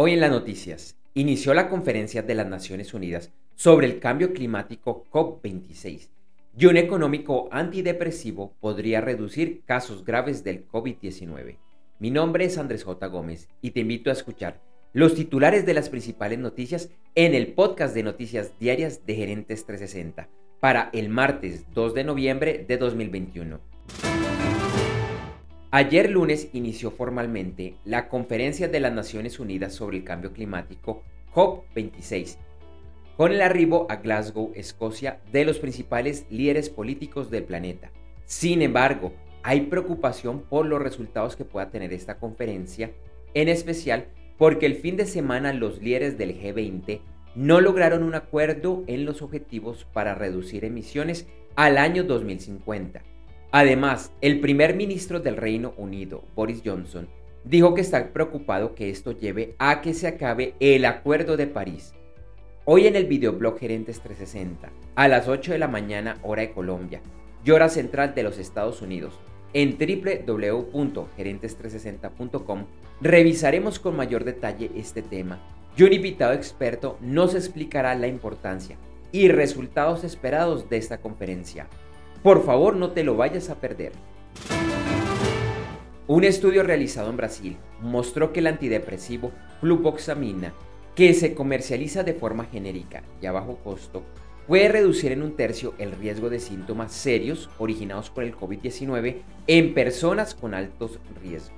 Hoy en las noticias, inició la conferencia de las Naciones Unidas sobre el cambio climático COP26 y un económico antidepresivo podría reducir casos graves del COVID-19. Mi nombre es Andrés J. Gómez y te invito a escuchar los titulares de las principales noticias en el podcast de noticias diarias de Gerentes 360 para el martes 2 de noviembre de 2021. Ayer lunes inició formalmente la Conferencia de las Naciones Unidas sobre el Cambio Climático COP26, con el arribo a Glasgow, Escocia, de los principales líderes políticos del planeta. Sin embargo, hay preocupación por los resultados que pueda tener esta conferencia, en especial porque el fin de semana los líderes del G20 no lograron un acuerdo en los objetivos para reducir emisiones al año 2050 Además, el primer ministro del Reino Unido, Boris Johnson, dijo que está preocupado que esto lleve a que se acabe el Acuerdo de París. Hoy en el videoblog Gerentes 360, a las 8 de la mañana hora de Colombia y hora central de los Estados Unidos, en www.gerentes360.com revisaremos con mayor detalle este tema y un invitado experto nos explicará la importancia y resultados esperados de esta conferencia. Por favor, no te lo vayas a perder. Un estudio realizado en Brasil mostró que el antidepresivo fluvoxamina, que se comercializa de forma genérica y a bajo costo, puede reducir en un tercio el riesgo de síntomas serios originados por el COVID-19 en personas con altos riesgos.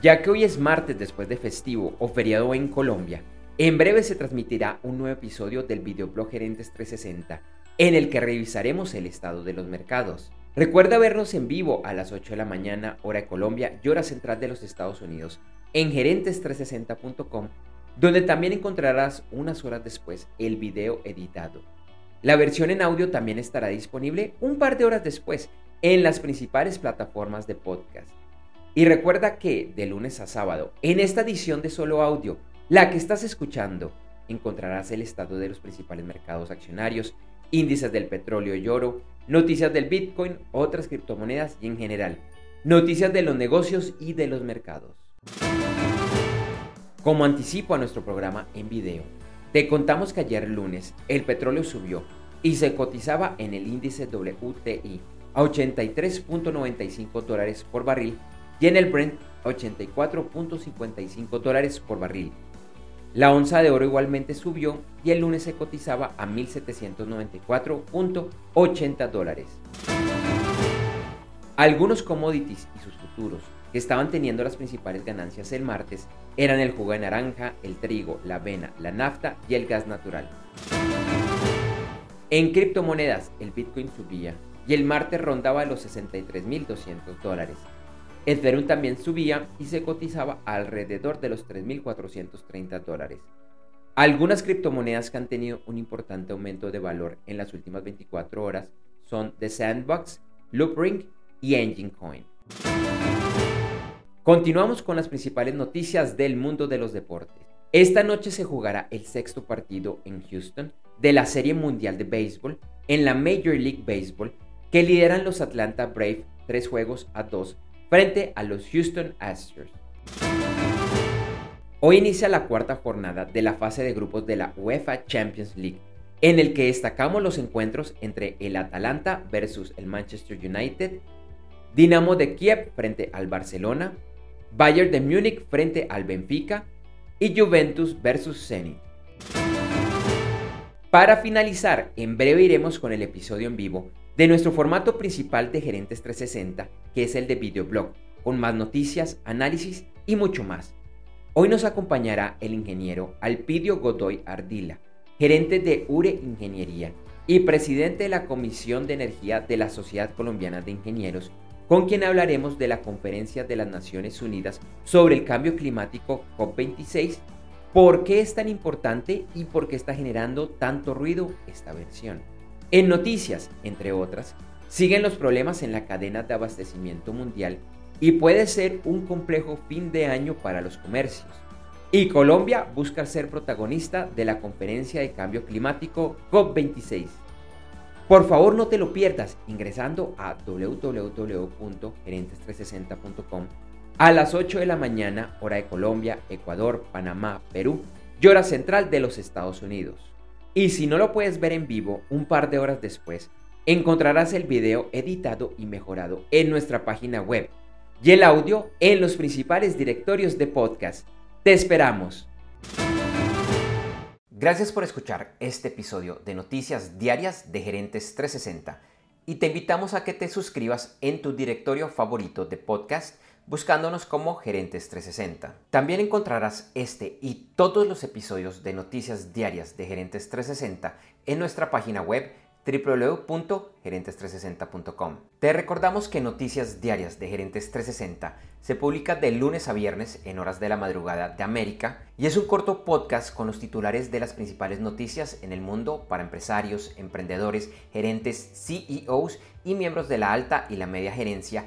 Ya que hoy es martes después de festivo o feriado en Colombia, en breve se transmitirá un nuevo episodio del videoblog Gerentes 360 en el que revisaremos el estado de los mercados. Recuerda vernos en vivo a las 8 de la mañana, hora de Colombia y hora central de los Estados Unidos, en gerentes360.com, donde también encontrarás unas horas después el video editado. La versión en audio también estará disponible un par de horas después en las principales plataformas de podcast. Y recuerda que de lunes a sábado, en esta edición de solo audio, la que estás escuchando, encontrarás el estado de los principales mercados accionarios, índices del petróleo y oro, noticias del Bitcoin, otras criptomonedas y en general, noticias de los negocios y de los mercados. Como anticipo a nuestro programa en video, te contamos que ayer lunes el petróleo subió y se cotizaba en el índice WTI a 83.95 dólares por barril y en el Brent 84.55 dólares por barril la onza de oro igualmente subió y el lunes se cotizaba a 1.794.80 dólares. Algunos commodities y sus futuros que estaban teniendo las principales ganancias el martes eran el jugo de naranja, el trigo, la avena, la nafta y el gas natural. En criptomonedas, el Bitcoin subía y el martes rondaba los 63.200 dólares. Ethereum también subía y se cotizaba alrededor de los 3.430 dólares. Algunas criptomonedas que han tenido un importante aumento de valor en las últimas 24 horas son The Sandbox, Loopring y Engine Coin. Continuamos con las principales noticias del mundo de los deportes. Esta noche se jugará el sexto partido en Houston de la Serie Mundial de Béisbol en la Major League Baseball que lideran los Atlanta Braves tres juegos a dos frente a los Houston Astros. Hoy inicia la cuarta jornada de la fase de grupos de la UEFA Champions League, en el que destacamos los encuentros entre el Atalanta versus el Manchester United, Dinamo de Kiev frente al Barcelona, Bayern de Múnich frente al Benfica y Juventus versus Zenit. Para finalizar, en breve iremos con el episodio en vivo de nuestro formato principal de Gerentes 360, que es el de videoblog, con más noticias, análisis y mucho más. Hoy nos acompañará el ingeniero Alpidio Godoy Ardila, gerente de URE Ingeniería y presidente de la Comisión de Energía de la Sociedad Colombiana de Ingenieros, con quien hablaremos de la Conferencia de las Naciones Unidas sobre el Cambio Climático COP26, por qué es tan importante y por qué está generando tanto ruido esta versión. En noticias, entre otras, siguen los problemas en la cadena de abastecimiento mundial y puede ser un complejo fin de año para los comercios. Y Colombia busca ser protagonista de la conferencia de cambio climático COP26. Por favor no te lo pierdas ingresando a www.gerentes360.com a las 8 de la mañana, hora de Colombia, Ecuador, Panamá, Perú y hora central de los Estados Unidos. Y si no lo puedes ver en vivo, un par de horas después, encontrarás el video editado y mejorado en nuestra página web y el audio en los principales directorios de podcast. Te esperamos. Gracias por escuchar este episodio de Noticias Diarias de Gerentes 360 y te invitamos a que te suscribas en tu directorio favorito de podcast buscándonos como Gerentes 360. También encontrarás este y todos los episodios de Noticias Diarias de Gerentes 360 en nuestra página web www.gerentes360.com. Te recordamos que Noticias Diarias de Gerentes 360 se publica de lunes a viernes en horas de la madrugada de América y es un corto podcast con los titulares de las principales noticias en el mundo para empresarios, emprendedores, gerentes, CEOs y miembros de la alta y la media gerencia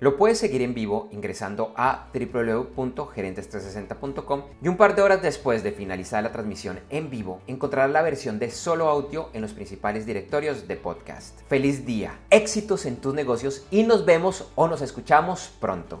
Lo puedes seguir en vivo ingresando a www.gerentes360.com y un par de horas después de finalizar la transmisión en vivo encontrarás la versión de solo audio en los principales directorios de podcast. Feliz día, éxitos en tus negocios y nos vemos o nos escuchamos pronto.